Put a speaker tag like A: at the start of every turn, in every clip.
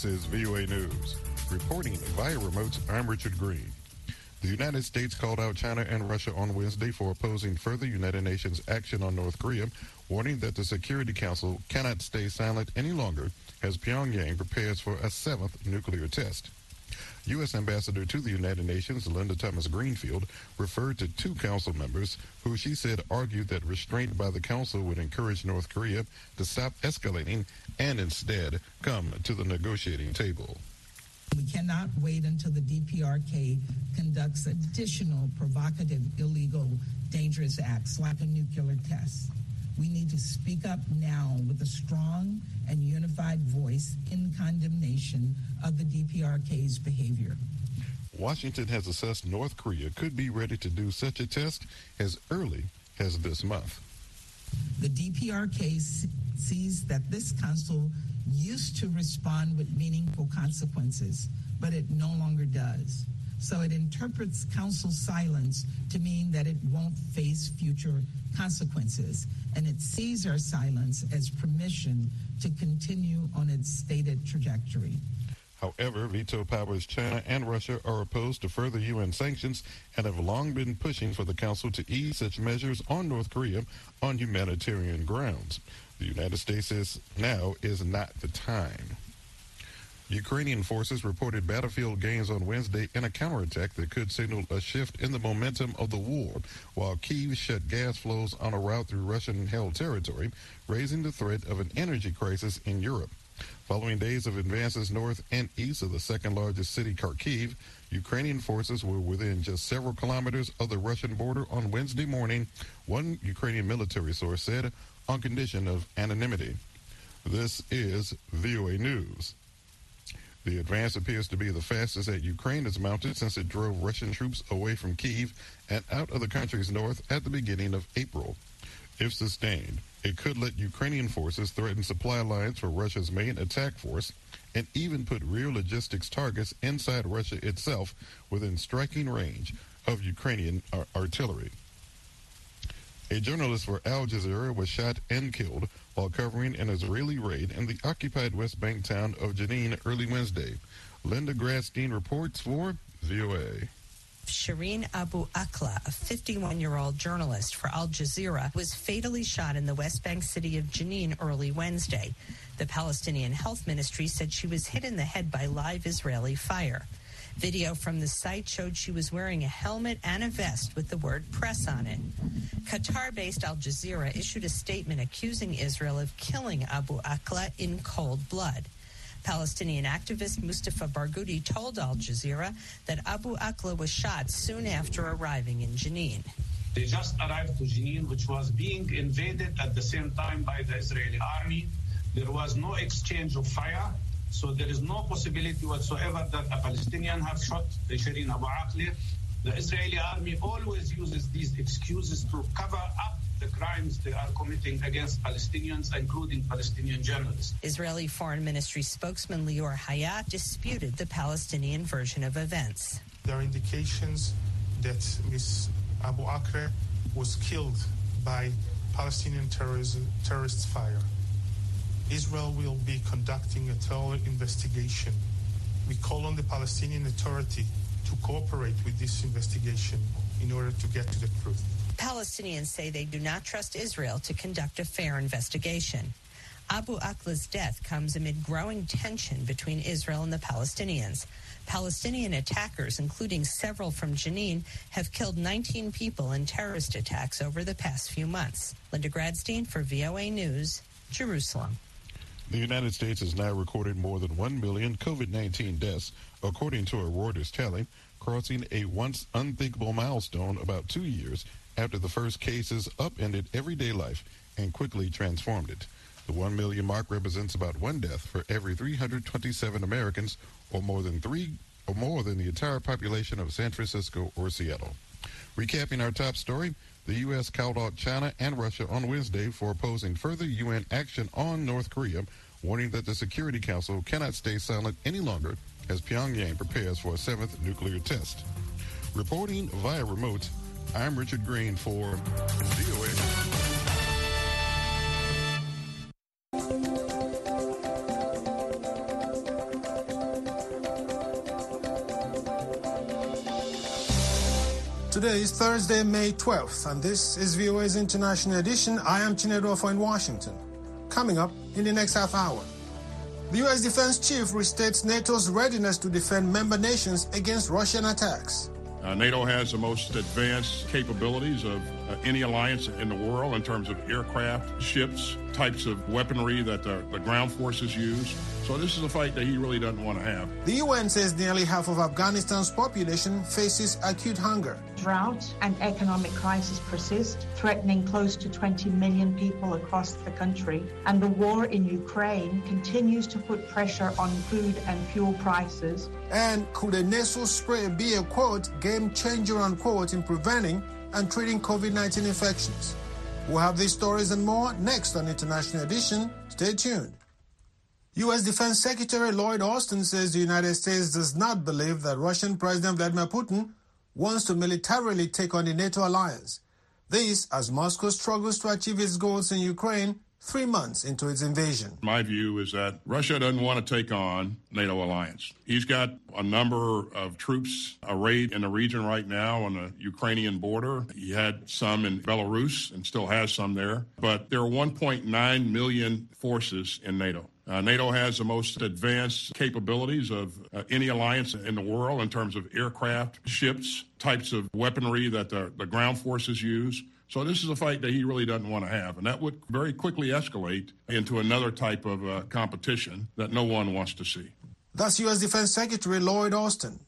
A: This is VOA News. Reporting via remote, I'm Richard Green. The United States called out China and Russia on Wednesday for opposing further United Nations action on North Korea, warning that the Security Council cannot stay silent any longer as Pyongyang prepares for a seventh nuclear test. U.S. Ambassador to the United Nations, Linda Thomas Greenfield, referred to two council members who she said argued that restraint by the council would encourage North Korea to stop escalating and instead come to the negotiating table.
B: We cannot wait until the DPRK conducts additional provocative, illegal, dangerous acts like a nuclear test. We need to speak up now with a strong and unified voice in condemnation of the DPRK's behavior.
A: Washington has assessed North Korea could be ready to do such a test as early as this month.
B: The DPRK sees that this council used to respond with meaningful consequences, but it no longer does. So it interprets council silence to mean that it won't face future consequences. And it sees our silence as permission to continue on its stated trajectory.
A: However, veto powers China and Russia are opposed to further UN sanctions and have long been pushing for the Council to ease such measures on North Korea on humanitarian grounds. The United States says now is not the time. Ukrainian forces reported battlefield gains on Wednesday in a counterattack that could signal a shift in the momentum of the war, while Kiev shut gas flows on a route through Russian-held territory, raising the threat of an energy crisis in Europe. Following days of advances north and east of the second largest city, Kharkiv, Ukrainian forces were within just several kilometers of the Russian border on Wednesday morning, one Ukrainian military source said, on condition of anonymity. This is VOA News. The advance appears to be the fastest that Ukraine has mounted since it drove Russian troops away from Kiev and out of the country's north at the beginning of April. If sustained, it could let Ukrainian forces threaten supply lines for Russia's main attack force and even put real logistics targets inside Russia itself within striking range of Ukrainian ar- artillery. A journalist for Al Jazeera was shot and killed while covering an Israeli raid in the occupied West Bank town of Jenin early Wednesday. Linda Gradstein reports for VOA.
C: Shireen Abu Akleh, a 51 year old journalist for Al Jazeera, was fatally shot in the West Bank city of Jenin early Wednesday. The Palestinian Health Ministry said she was hit in the head by live Israeli fire. Video from the site showed she was wearing a helmet and a vest with the word press on it. Qatar based Al Jazeera issued a statement accusing Israel of killing Abu Akleh in cold blood. Palestinian activist Mustafa Barghouti told Al Jazeera that Abu Akleh was shot soon after arriving in Jenin.
D: They just arrived to Jenin, which was being invaded at the same time by the Israeli army. There was no exchange of fire. So there is no possibility whatsoever that a Palestinian have shot Shireen Abu Akleh. The Israeli army always uses these excuses to cover up the crimes they are committing against Palestinians, including Palestinian journalists.
C: Israeli Foreign Ministry spokesman Lior Hayat disputed the Palestinian version of events.
E: There are indications that Ms. Abu Akleh was killed by Palestinian terrorists' fire. Israel will be conducting a thorough investigation. We call on the Palestinian Authority to cooperate with this investigation in order to get to the truth.
C: Palestinians say they do not trust Israel to conduct a fair investigation. Abu Akleh's death comes amid growing tension between Israel and the Palestinians. Palestinian attackers, including several from Jenin, have killed 19 people in terrorist attacks over the past few months. Linda Gradstein for VOA News, Jerusalem.
A: The United States has now recorded more than 1 million COVID 19 deaths, according to a Reuters tally, crossing a once unthinkable milestone about two years after the first cases upended everyday life and quickly transformed it. The 1 million mark represents about one death for every 327 Americans, or more than three or more than the entire population of San Francisco or Seattle. Recapping our top story, the U.S. called out China and Russia on Wednesday for opposing further UN action on North Korea, warning that the Security Council cannot stay silent any longer as Pyongyang prepares for a seventh nuclear test. Reporting via remote, I'm Richard Green for VOA.
F: Today is Thursday, May 12th, and this is VOA's International Edition. I am Chinedu in Washington. Coming up in the next half hour. The U.S. Defense Chief restates NATO's readiness to defend member nations against Russian attacks.
G: Uh, NATO has the most advanced capabilities of uh, any alliance in the world in terms of aircraft, ships, types of weaponry that the, the, ground forces use. So this is a fight that he really doesn't want to have.
F: The UN says nearly half of Afghanistan's population faces acute hunger.
H: Drought and economic crisis persist, threatening close to 20 million people across the country. And the war in Ukraine continues to put pressure on food and fuel prices.
F: And could a nasal spray be a quote game changer unquote in preventing and treating COVID 19 infections? We'll have these stories and more next on International Edition. Stay tuned. U.S. Defense Secretary Lloyd Austin says the United States does not believe that Russian President Vladimir Putin wants to militarily take on the NATO alliance. This as Moscow struggles to achieve its goals in Ukraine three months into its invasion.
G: My view is that Russia doesn't want to take on NATO alliance. He's got a number of troops arrayed in the region right now on the Ukrainian border. He had some in Belarus and still has some there. But there are 1.9 million forces in NATO. Uh, NATO has the most advanced capabilities of uh, any alliance in the world in terms of aircraft, ships, types of weaponry that the, the ground forces use. So this is a fight that he really doesn't want to have. And that would very quickly escalate into another type of uh, competition that no one wants to see.
F: That's U.S. Defense Secretary Lloyd Austin.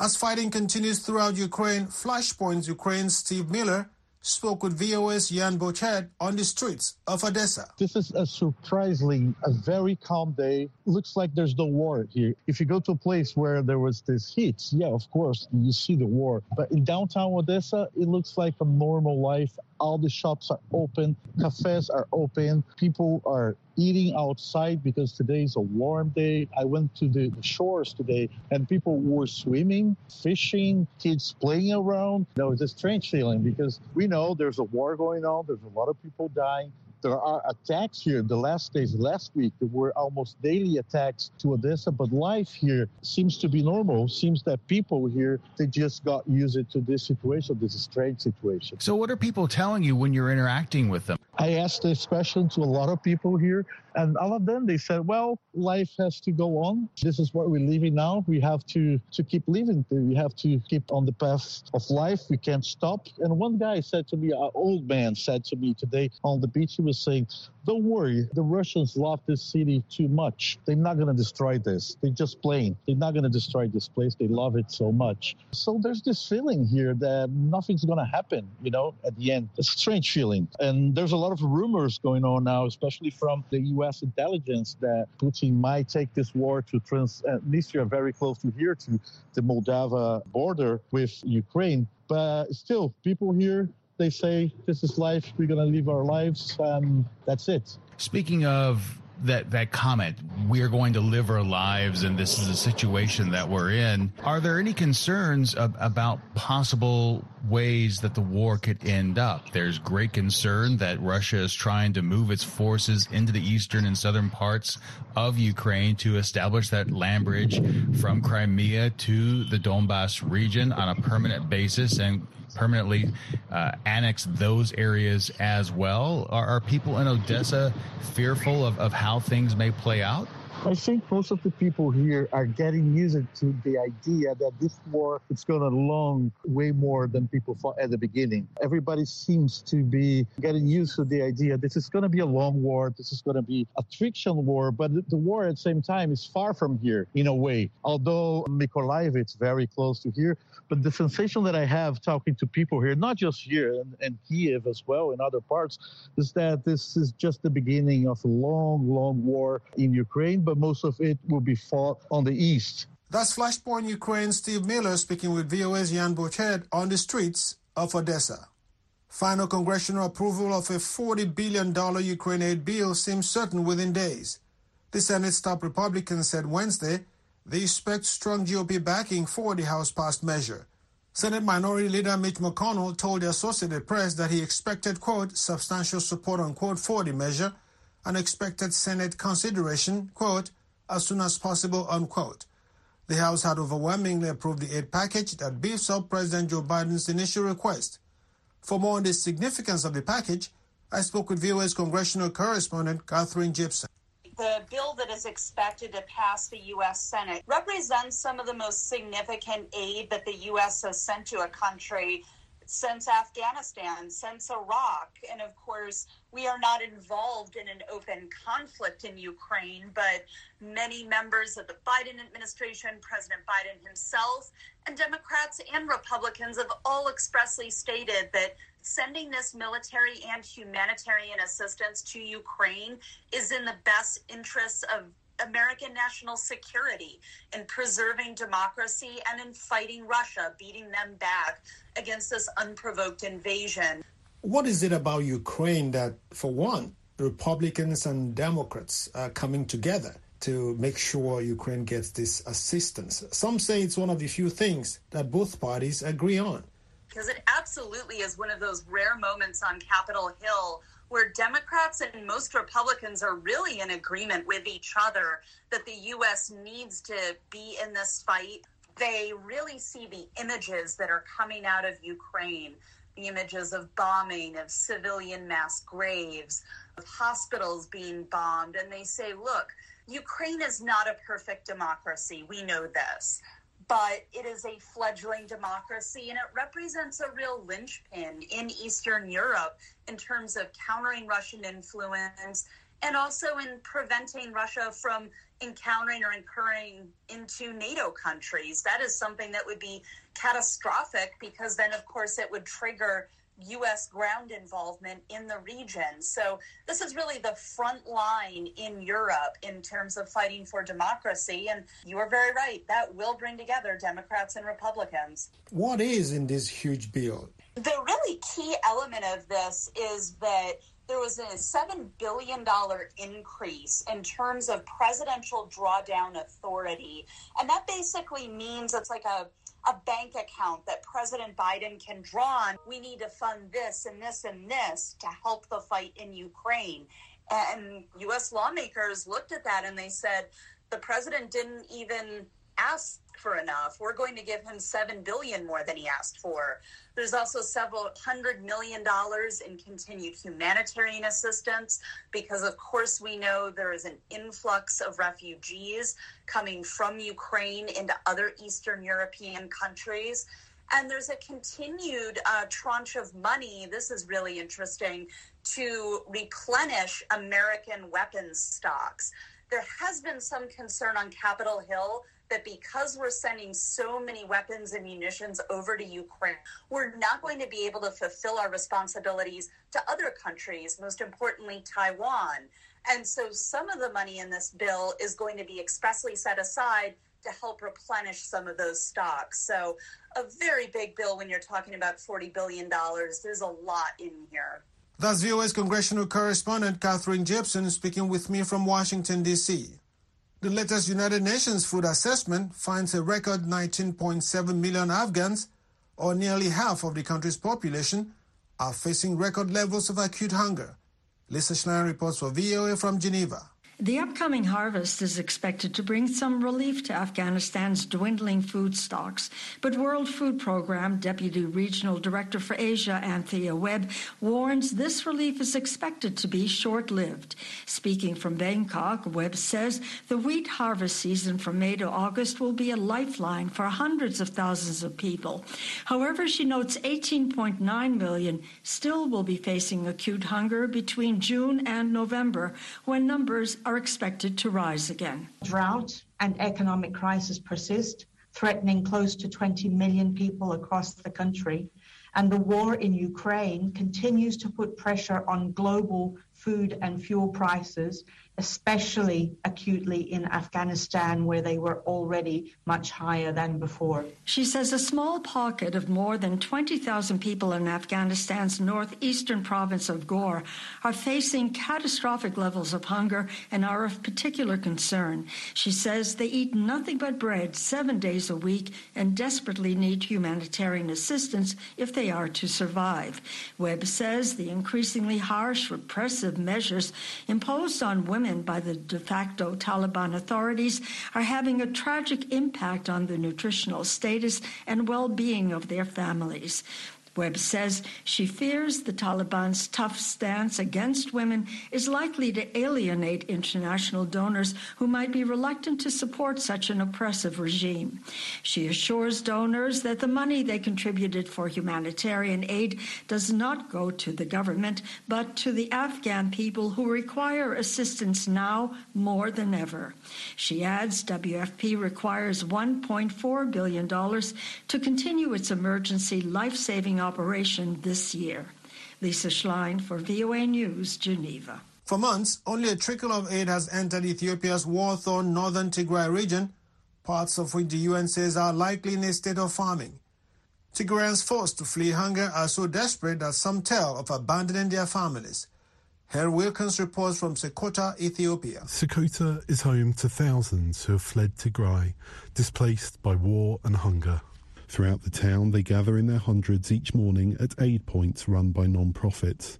F: As fighting continues throughout Ukraine, Flashpoint's Ukraine's Steve Miller spoke with VOA's Jan Bochert on the streets of Odessa.
I: This is a surprisingly a very calm day. Looks like there's no war here. If you go to a place where there was this heat, yeah, of course, you see the war. But in downtown Odessa, it looks like a normal life all the shops are open, cafes are open, people are eating outside because today is a warm day. I went to the, shores today and people were swimming, fishing, kids playing around. Know, it's a strange feeling because we know there's a war going on, there's a lot of people dying there are attacks here. The last days, last week, there were almost daily attacks to Odessa, but life here seems to be normal. Seems that people here, they just got used to this situation, this strange situation.
J: So, what are people telling you when you're interacting with them?
I: I asked this question to a lot of people here, and all of them they said, "Well, life has to go on. This is what we're living now. We have to to keep living. We have to keep on the path of life. We can't stop." And one guy said to me, an old man said to me today on the beach, he was saying, don't worry, the Russians love this city too much. They're not going to destroy this. They're just playing. They're not going to destroy this place. They love it so much. So there's this feeling here that nothing's going to happen, you know, at the end. It's a strange feeling. And there's a lot of rumors going on now, especially from the U.S. intelligence that Putin might take this war to Transnistria, uh, very close to here, to the Moldova border with Ukraine. But still, people here they say this is life. We're going to live our lives. and that's it.
J: Speaking of that that comment we're going to live our lives and this is a situation that we're in. Are there any concerns ab- about possible ways that the war could end up? There's great concern that russia is trying to move its forces into the eastern and southern parts of ukraine to establish that land bridge from crimea to the donbass region on a permanent basis and permanently uh, annex those areas as well? Are, are people in Odessa fearful of, of how things may play out?
I: I think most of the people here are getting used to the idea that this war is going to long way more than people thought at the beginning. Everybody seems to be getting used to the idea this is going to be a long war, this is going to be a friction war, but the war at the same time is far from here in a way. Although Mykolaiv is very close to here, but the sensation that I have talking to people here, not just here and, and Kiev as well, in other parts, is that this is just the beginning of a long, long war in Ukraine, but most of it will be fought on the east.
F: That's Flashpoint Ukraine Steve Miller speaking with VOA's Jan Bochet on the streets of Odessa. Final congressional approval of a $40 billion Ukraine aid bill seems certain within days. The Senate top Republicans said Wednesday they expect strong GOP backing for the House passed measure. Senate Minority Leader Mitch McConnell told the Associated Press that he expected, quote, substantial support, unquote, for the measure and expected Senate consideration, quote, as soon as possible, unquote. The House had overwhelmingly approved the aid package that beefs up President Joe Biden's initial request. For more on the significance of the package, I spoke with VOA's congressional correspondent Catherine Gibson
K: The bill that is expected to pass the U.S. Senate represents some of the most significant aid that the U.S. has sent to a country since Afghanistan, since Iraq. And of course, we are not involved in an open conflict in Ukraine, but many members of the Biden administration, President Biden himself, and Democrats and Republicans have all expressly stated that sending this military and humanitarian assistance to Ukraine is in the best interests of American national security, in preserving democracy, and in fighting Russia, beating them back against this unprovoked invasion.
F: What is it about Ukraine that, for one, Republicans and Democrats are coming together to make sure Ukraine gets this assistance? Some say it's one of the few things that both parties agree on.
K: Because it absolutely is one of those rare moments on Capitol Hill where Democrats and most Republicans are really in agreement with each other that the U.S. needs to be in this fight. They really see the images that are coming out of Ukraine the images of bombing, of civilian mass graves, of hospitals being bombed, and they say, look, Ukraine is not a perfect democracy. We know this but it is a fledgling democracy and it represents a real linchpin in Eastern Europe in terms of countering Russian influence and also in preventing Russia from encountering or incurring into NATO countries. That is something that would be catastrophic because then, of course, it would trigger U.S. ground involvement in the region. So, this is really the front line in Europe in terms of fighting for democracy. And you are very right, that will bring together Democrats and Republicans.
F: What is in this huge bill?
K: The really key element of this is that there was a $7 billion increase in terms of presidential drawdown authority. And that basically means it's like a a bank account that President Biden can draw on. We need to fund this and this and this to help the fight in Ukraine. And U.S. lawmakers looked at that and they said, the president didn't even ask for enough. We're going to give him seven billion more than he asked for. There's also several hundred million dollars in continued humanitarian assistance because, of course, we know there is an influx of refugees coming from Ukraine into other Eastern European countries. And there's a continued uh, tranche of money. This is really interesting to replenish American weapons stocks. There has been some concern on Capitol Hill that because we're sending so many weapons and munitions over to Ukraine, we're not going to be able to fulfill our responsibilities to other countries, most importantly, Taiwan. And so some of the money in this bill is going to be expressly set aside to help replenish some of those stocks. So, a very big bill when you're talking about $40 billion. There's a lot in here.
F: That's VOA's congressional correspondent Catherine Gibson speaking with me from Washington, D.C. The latest United Nations Food Assessment finds a record 19.7 million Afghans, or nearly half of the country's population, are facing record levels of acute hunger. Lisa Schlein reports for VOA from Geneva.
L: The upcoming harvest is expected to bring some relief to Afghanistan's dwindling food stocks, but World Food Program Deputy Regional Director for Asia, Anthea Webb, warns this relief is expected to be short lived. Speaking from Bangkok, Webb says the wheat harvest season from May to August will be a lifeline for hundreds of thousands of people. However, she notes 18.9 million still will be facing acute hunger between June and November, when numbers are expected to rise again.
H: Drought and economic crisis persist, threatening close to 20 million people across the country. And the war in Ukraine continues to put pressure on global food and fuel prices especially acutely in Afghanistan, where they were already much higher than before.
L: She says a small pocket of more than 20,000 people in Afghanistan's northeastern province of Ghor are facing catastrophic levels of hunger and are of particular concern. She says they eat nothing but bread seven days a week and desperately need humanitarian assistance if they are to survive. Webb says the increasingly harsh, repressive measures imposed on women by the de facto Taliban authorities are having a tragic impact on the nutritional status and well being of their families. Webb says she fears the Taliban's tough stance against women is likely to alienate international donors who might be reluctant to support such an oppressive regime. She assures donors that the money they contributed for humanitarian aid does not go to the government, but to the Afghan people who require assistance now more than ever. She adds WFP requires $1.4 billion to continue its emergency life saving operation this year. Lisa Schlein for VOA News, Geneva.
F: For months, only a trickle of aid has entered Ethiopia's war-torn northern Tigray region, parts of which the UN says are likely in a state of farming. Tigrayans forced to flee hunger are so desperate that some tell of abandoning their families. Henry Wilkins reports from Sekota, Ethiopia.
M: Sekota is home to thousands who have fled Tigray, displaced by war and hunger. Throughout the town, they gather in their hundreds each morning at aid points run by non profits.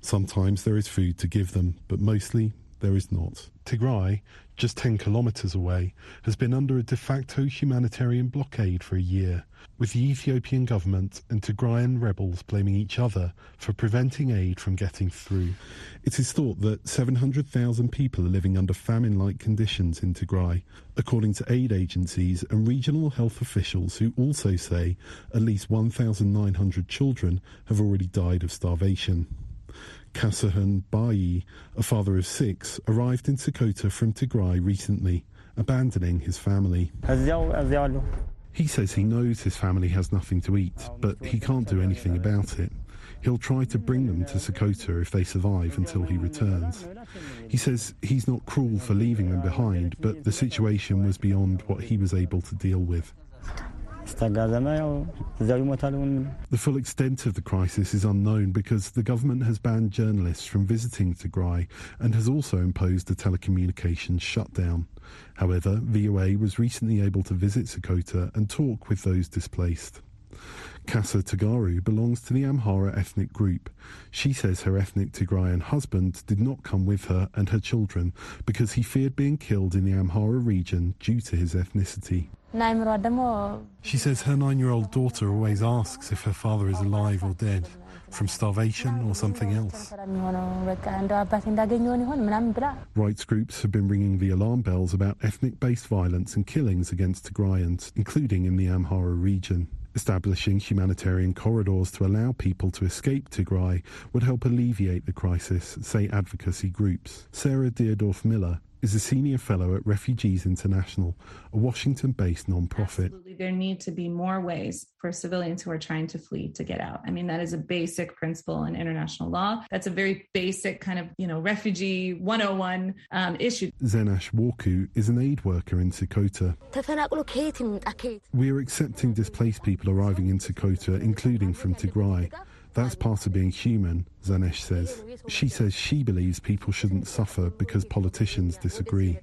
M: Sometimes there is food to give them, but mostly there is not. Tigray, just 10 kilometres away, has been under a de facto humanitarian blockade for a year, with the Ethiopian government and Tigrayan rebels blaming each other for preventing aid from getting through. It is thought that 700,000 people are living under famine like conditions in Tigray, according to aid agencies and regional health officials who also say at least 1,900 children have already died of starvation. Kasahan Bayi, a father of six, arrived in Sekota from Tigray recently, abandoning his family. He says he knows his family has nothing to eat, but he can't do anything about it. He'll try to bring them to Sekota if they survive until he returns. He says he's not cruel for leaving them behind, but the situation was beyond what he was able to deal with. The full extent of the crisis is unknown because the government has banned journalists from visiting Tigray and has also imposed a telecommunications shutdown. However, VOA was recently able to visit Sekota and talk with those displaced. Kasa Tagaru belongs to the Amhara ethnic group. She says her ethnic Tigrayan husband did not come with her and her children because he feared being killed in the Amhara region due to his ethnicity. She says her nine year old daughter always asks if her father is alive or dead, from starvation or something else. Rights groups have been ringing the alarm bells about ethnic based violence and killings against Tigrayans, including in the Amhara region. Establishing humanitarian corridors to allow people to escape Tigray would help alleviate the crisis, say advocacy groups. Sarah Deardorff Miller is a senior fellow at Refugees International, a Washington based nonprofit.
N: Absolutely. There need to be more ways for civilians who are trying to flee to get out. I mean, that is a basic principle in international law. That's a very basic kind of, you know, refugee 101 um, issue.
M: Zenash Warku is an aid worker in Sekota. We are accepting displaced people arriving in Sekota, including from Tigray. That's part of being human, Zanesh says. She says she believes people shouldn't suffer because politicians disagree.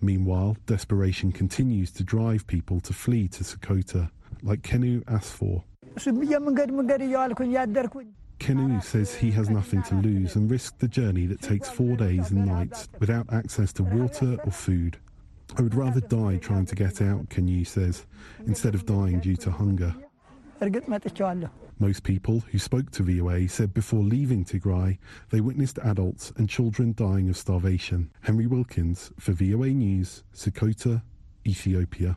M: Meanwhile, desperation continues to drive people to flee to Sekota, like Kenu Asfor. Kenu says he has nothing to lose and risked the journey that takes four days and nights without access to water or food. I would rather die trying to get out, Kenu says, instead of dying due to hunger. Most people who spoke to VOA said before leaving Tigray, they witnessed adults and children dying of starvation. Henry Wilkins for VOA News, Sekota, Ethiopia.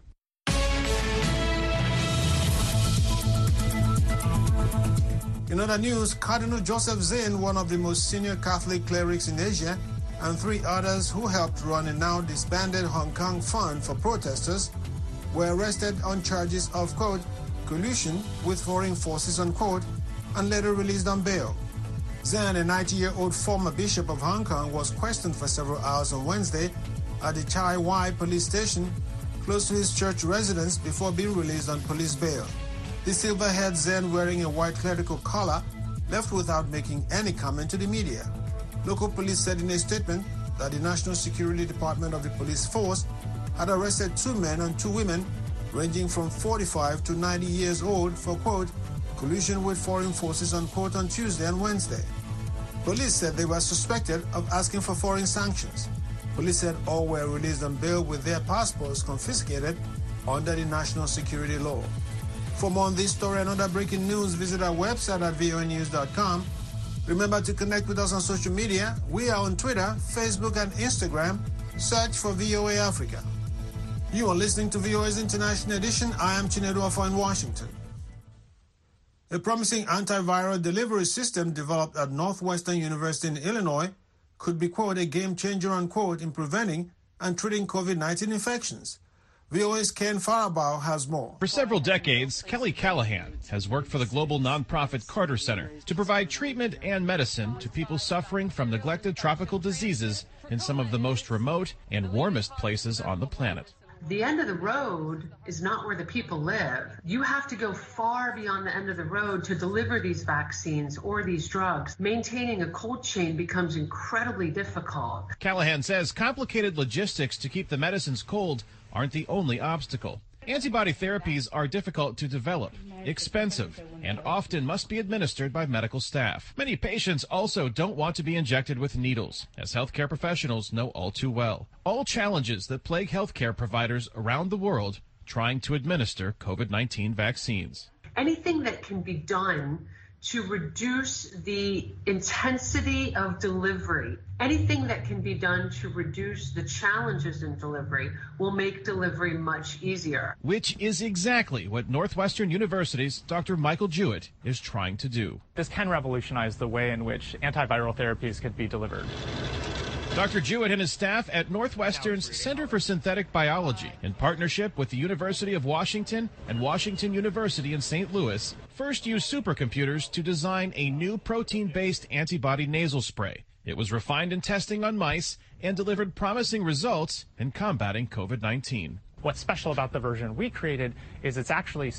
F: In other news, Cardinal Joseph Zen, one of the most senior Catholic clerics in Asia, and three others who helped run a now disbanded Hong Kong fund for protesters, were arrested on charges of, quote, collusion with foreign forces, unquote, and later released on bail. Zen, a 90-year-old former bishop of Hong Kong, was questioned for several hours on Wednesday at the Chai Wan police station close to his church residence before being released on police bail. The silver-haired Zen wearing a white clerical collar left without making any comment to the media. Local police said in a statement that the National Security Department of the police force had arrested two men and two women ranging from 45 to 90 years old for, quote, collusion with foreign forces, unquote, on Tuesday and Wednesday. Police said they were suspected of asking for foreign sanctions. Police said all were released on bail with their passports confiscated under the national security law. For more on this story and other breaking news, visit our website at voanews.com. Remember to connect with us on social media. We are on Twitter, Facebook, and Instagram. Search for VOA Africa. You are listening to VOA's International Edition. I am Chinedu in Washington. A promising antiviral delivery system developed at Northwestern University in Illinois could be, quote, a game changer, unquote, in preventing and treating COVID 19 infections. VOA's Kane Farabaugh has more.
O: For several decades, Kelly Callahan has worked for the global nonprofit Carter Center to provide treatment and medicine to people suffering from neglected tropical diseases in some of the most remote and warmest places on the planet
P: the end of the road is not where the people live. You have to go far beyond the end of the road to deliver these vaccines or these drugs. Maintaining a cold chain becomes incredibly difficult.
O: Callahan says complicated logistics to keep the medicines cold aren't the only obstacle. Antibody therapies are difficult to develop, expensive, and often must be administered by medical staff. Many patients also don't want to be injected with needles, as healthcare professionals know all too well. All challenges that plague healthcare providers around the world trying to administer COVID 19 vaccines.
P: Anything that can be done to reduce the intensity of delivery. Anything that can be done to reduce the challenges in delivery will make delivery much easier.
O: Which is exactly what Northwestern University's Dr. Michael Jewett is trying to do.
Q: This can revolutionize the way in which antiviral therapies could be delivered.
O: Dr. Jewett and his staff at Northwestern's Center for Synthetic Biology, in partnership with the University of Washington and Washington University in St. Louis, first used supercomputers to design a new protein-based antibody nasal spray. It was refined in testing on mice and delivered promising results in combating COVID-19.
Q: What's special about the version we created is it's actually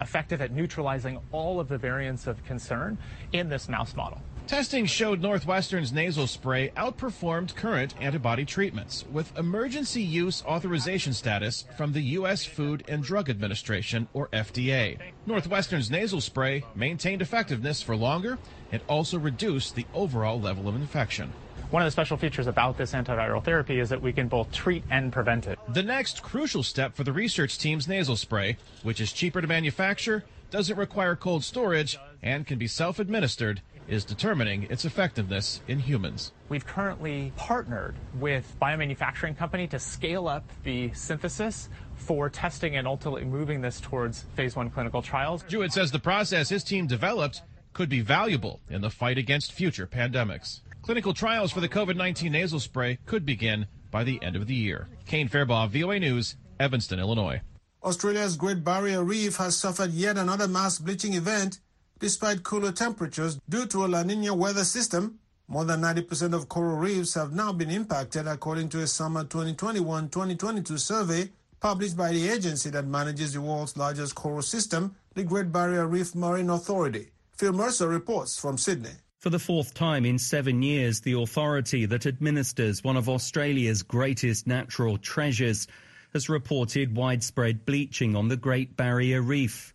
Q: effective at neutralizing all of the variants of concern in this mouse model.
O: Testing showed Northwestern's nasal spray outperformed current antibody treatments with emergency use authorization status from the U.S. Food and Drug Administration, or FDA. Northwestern's nasal spray maintained effectiveness for longer and also reduced the overall level of infection.
Q: One of the special features about this antiviral therapy is that we can both treat and prevent it.
O: The next crucial step for the research team's nasal spray, which is cheaper to manufacture, doesn't require cold storage, and can be self administered, is determining its effectiveness in humans.
Q: We've currently partnered with biomanufacturing company to scale up the synthesis for testing and ultimately moving this towards phase one clinical trials.
O: Jewett says the process his team developed could be valuable in the fight against future pandemics. Clinical trials for the COVID 19 nasal spray could begin by the end of the year. Kane Farabaugh, VOA News, Evanston, Illinois.
F: Australia's Great Barrier Reef has suffered yet another mass bleaching event despite cooler temperatures due to a La Nina weather system. More than 90% of coral reefs have now been impacted, according to a summer 2021 2022 survey published by the agency that manages the world's largest coral system, the Great Barrier Reef Marine Authority. Phil Mercer reports from Sydney.
R: For the fourth time in seven years, the authority that administers one of Australia's greatest natural treasures has reported widespread bleaching on the Great Barrier Reef.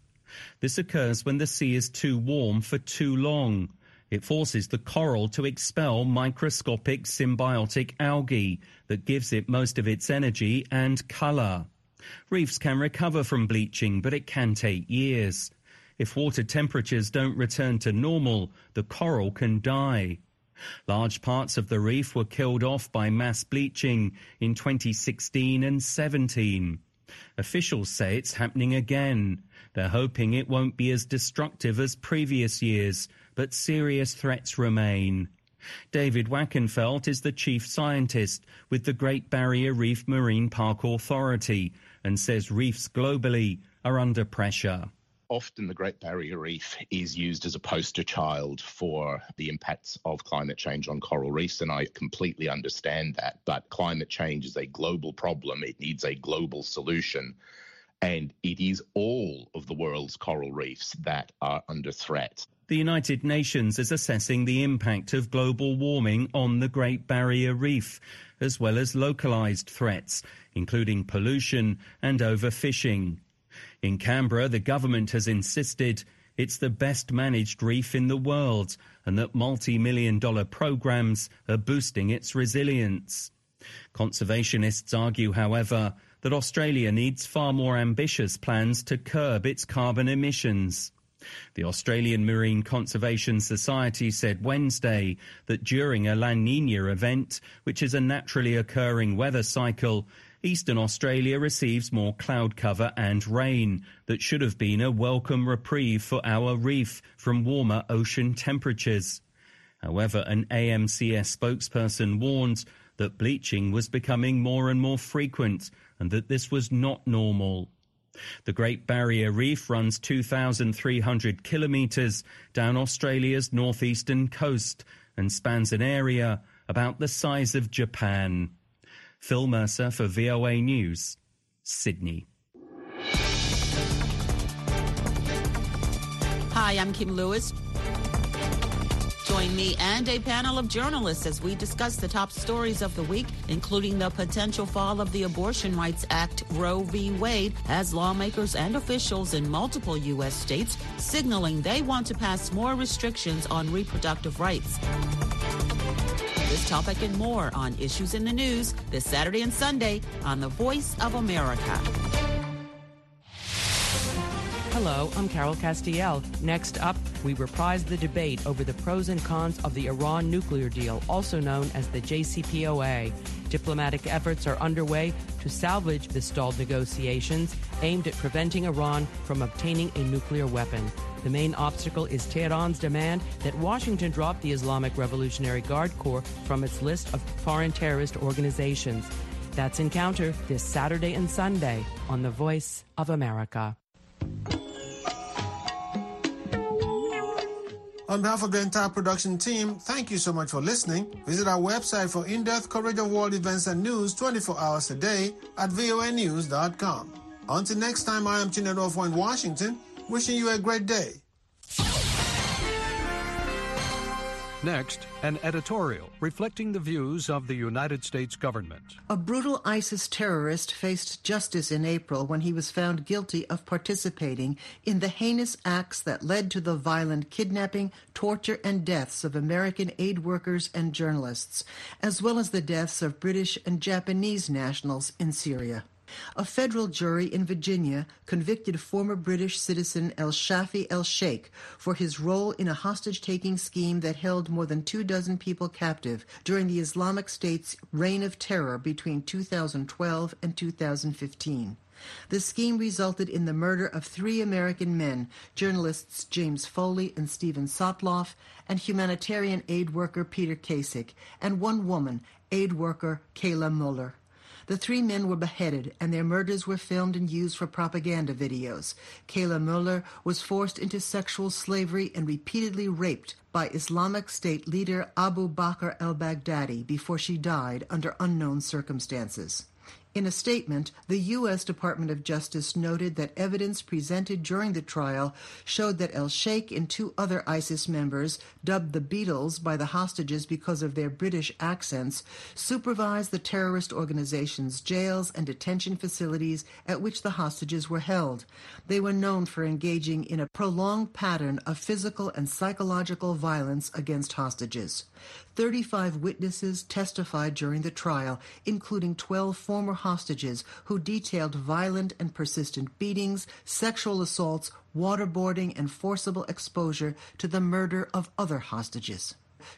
R: This occurs when the sea is too warm for too long. It forces the coral to expel microscopic symbiotic algae that gives it most of its energy and colour. Reefs can recover from bleaching, but it can take years. If water temperatures don't return to normal, the coral can die. Large parts of the reef were killed off by mass bleaching in 2016 and 17. Officials say it's happening again. They're hoping it won't be as destructive as previous years, but serious threats remain. David Wachenfeld is the chief scientist with the Great Barrier Reef Marine Park Authority and says reefs globally are under pressure
S: often the Great Barrier Reef is used as a poster child for the impacts of climate change on coral reefs, and I completely understand that. But climate change is a global problem, it needs a global solution. And it is all of the world's coral reefs that are under threat.
R: The United Nations is assessing the impact of global warming on the Great Barrier Reef, as well as localized threats, including pollution and overfishing. In Canberra, the government has insisted it's the best managed reef in the world and that multi-million dollar programs are boosting its resilience. Conservationists argue, however, that Australia needs far more ambitious plans to curb its carbon emissions. The Australian Marine Conservation Society said Wednesday that during a La Nina event, which is a naturally occurring weather cycle, eastern Australia receives more cloud cover and rain that should have been a welcome reprieve for our reef from warmer ocean temperatures. However, an AMCS spokesperson warned that bleaching was becoming more and more frequent and that this was not normal. The Great Barrier Reef runs 2,300 kilometres down Australia's northeastern coast and spans an area about the size of Japan. Phil Mercer for VOA News, Sydney.
T: Hi, I'm Kim Lewis. Join me and a panel of journalists as we discuss the top stories of the week, including the potential fall of the Abortion Rights Act Roe v. Wade, as lawmakers and officials in multiple U.S. states signaling they want to pass more restrictions on reproductive rights. This topic and more on Issues in the News this Saturday and Sunday on The Voice of America.
U: Hello, I'm Carol Castiel. Next up, we reprise the debate over the pros and cons of the Iran nuclear deal, also known as the JCPOA. Diplomatic efforts are underway to salvage the stalled negotiations aimed at preventing Iran from obtaining a nuclear weapon. The main obstacle is Tehran's demand that Washington drop the Islamic Revolutionary Guard Corps from its list of foreign terrorist organizations. That's Encounter this Saturday and Sunday on The Voice of America.
F: On behalf of the entire production team, thank you so much for listening. Visit our website for in-depth coverage of world events and news 24 hours a day at voanews.com. Until next time, I am Chinedu in Washington, wishing you a great day.
V: Next, an editorial reflecting the views of the United States government.
W: A brutal ISIS terrorist faced justice in April when he was found guilty of participating in the heinous acts that led to the violent kidnapping, torture, and deaths of American aid workers and journalists, as well as the deaths of British and Japanese nationals in Syria. A federal jury in Virginia convicted former British citizen El Shafi El Sheikh for his role in a hostage taking scheme that held more than two dozen people captive during the Islamic State's reign of terror between 2012 and 2015. The scheme resulted in the murder of three American men, journalists James Foley and Steven Sotloff, and humanitarian aid worker Peter Kassig, and one woman, aid worker Kayla Mueller. The three men were beheaded, and their murders were filmed and used for propaganda videos. Kayla Mueller was forced into sexual slavery and repeatedly raped by Islamic State leader Abu Bakr al Baghdadi before she died under unknown circumstances. In a statement, the U.S. Department of Justice noted that evidence presented during the trial showed that El Sheikh and two other ISIS members, dubbed the Beatles by the hostages because of their British accents, supervised the terrorist organization's jails and detention facilities at which the hostages were held. They were known for engaging in a prolonged pattern of physical and psychological violence against hostages. 35 witnesses testified during the trial, including 12 former hostages who detailed violent and persistent beatings, sexual assaults, waterboarding, and forcible exposure to the murder of other hostages.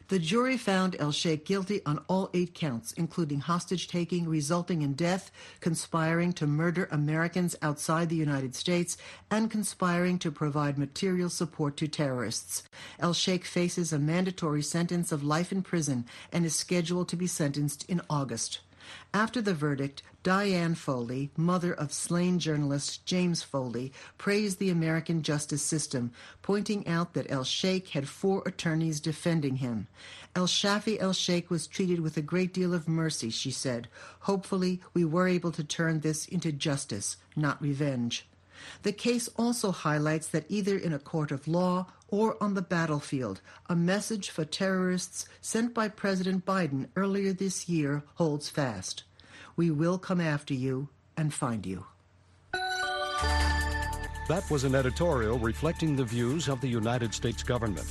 W: The jury found El Sheikh guilty on all eight counts, including hostage taking resulting in death, conspiring to murder Americans outside the United States, and conspiring to provide material support to terrorists. El Sheikh faces a mandatory sentence of life in prison and is scheduled to be sentenced in August. After the verdict, Diane Foley, mother of slain journalist James Foley, praised the American justice system, pointing out that El Sheikh had four attorneys defending him. El Shafi El Sheikh was treated with a great deal of mercy, she said. Hopefully, we were able to turn this into justice, not revenge. The case also highlights that either in a court of law or on the battlefield, a message for terrorists sent by President Biden earlier this year holds fast. We will come after you and find you.
V: That was an editorial reflecting the views of the United States government.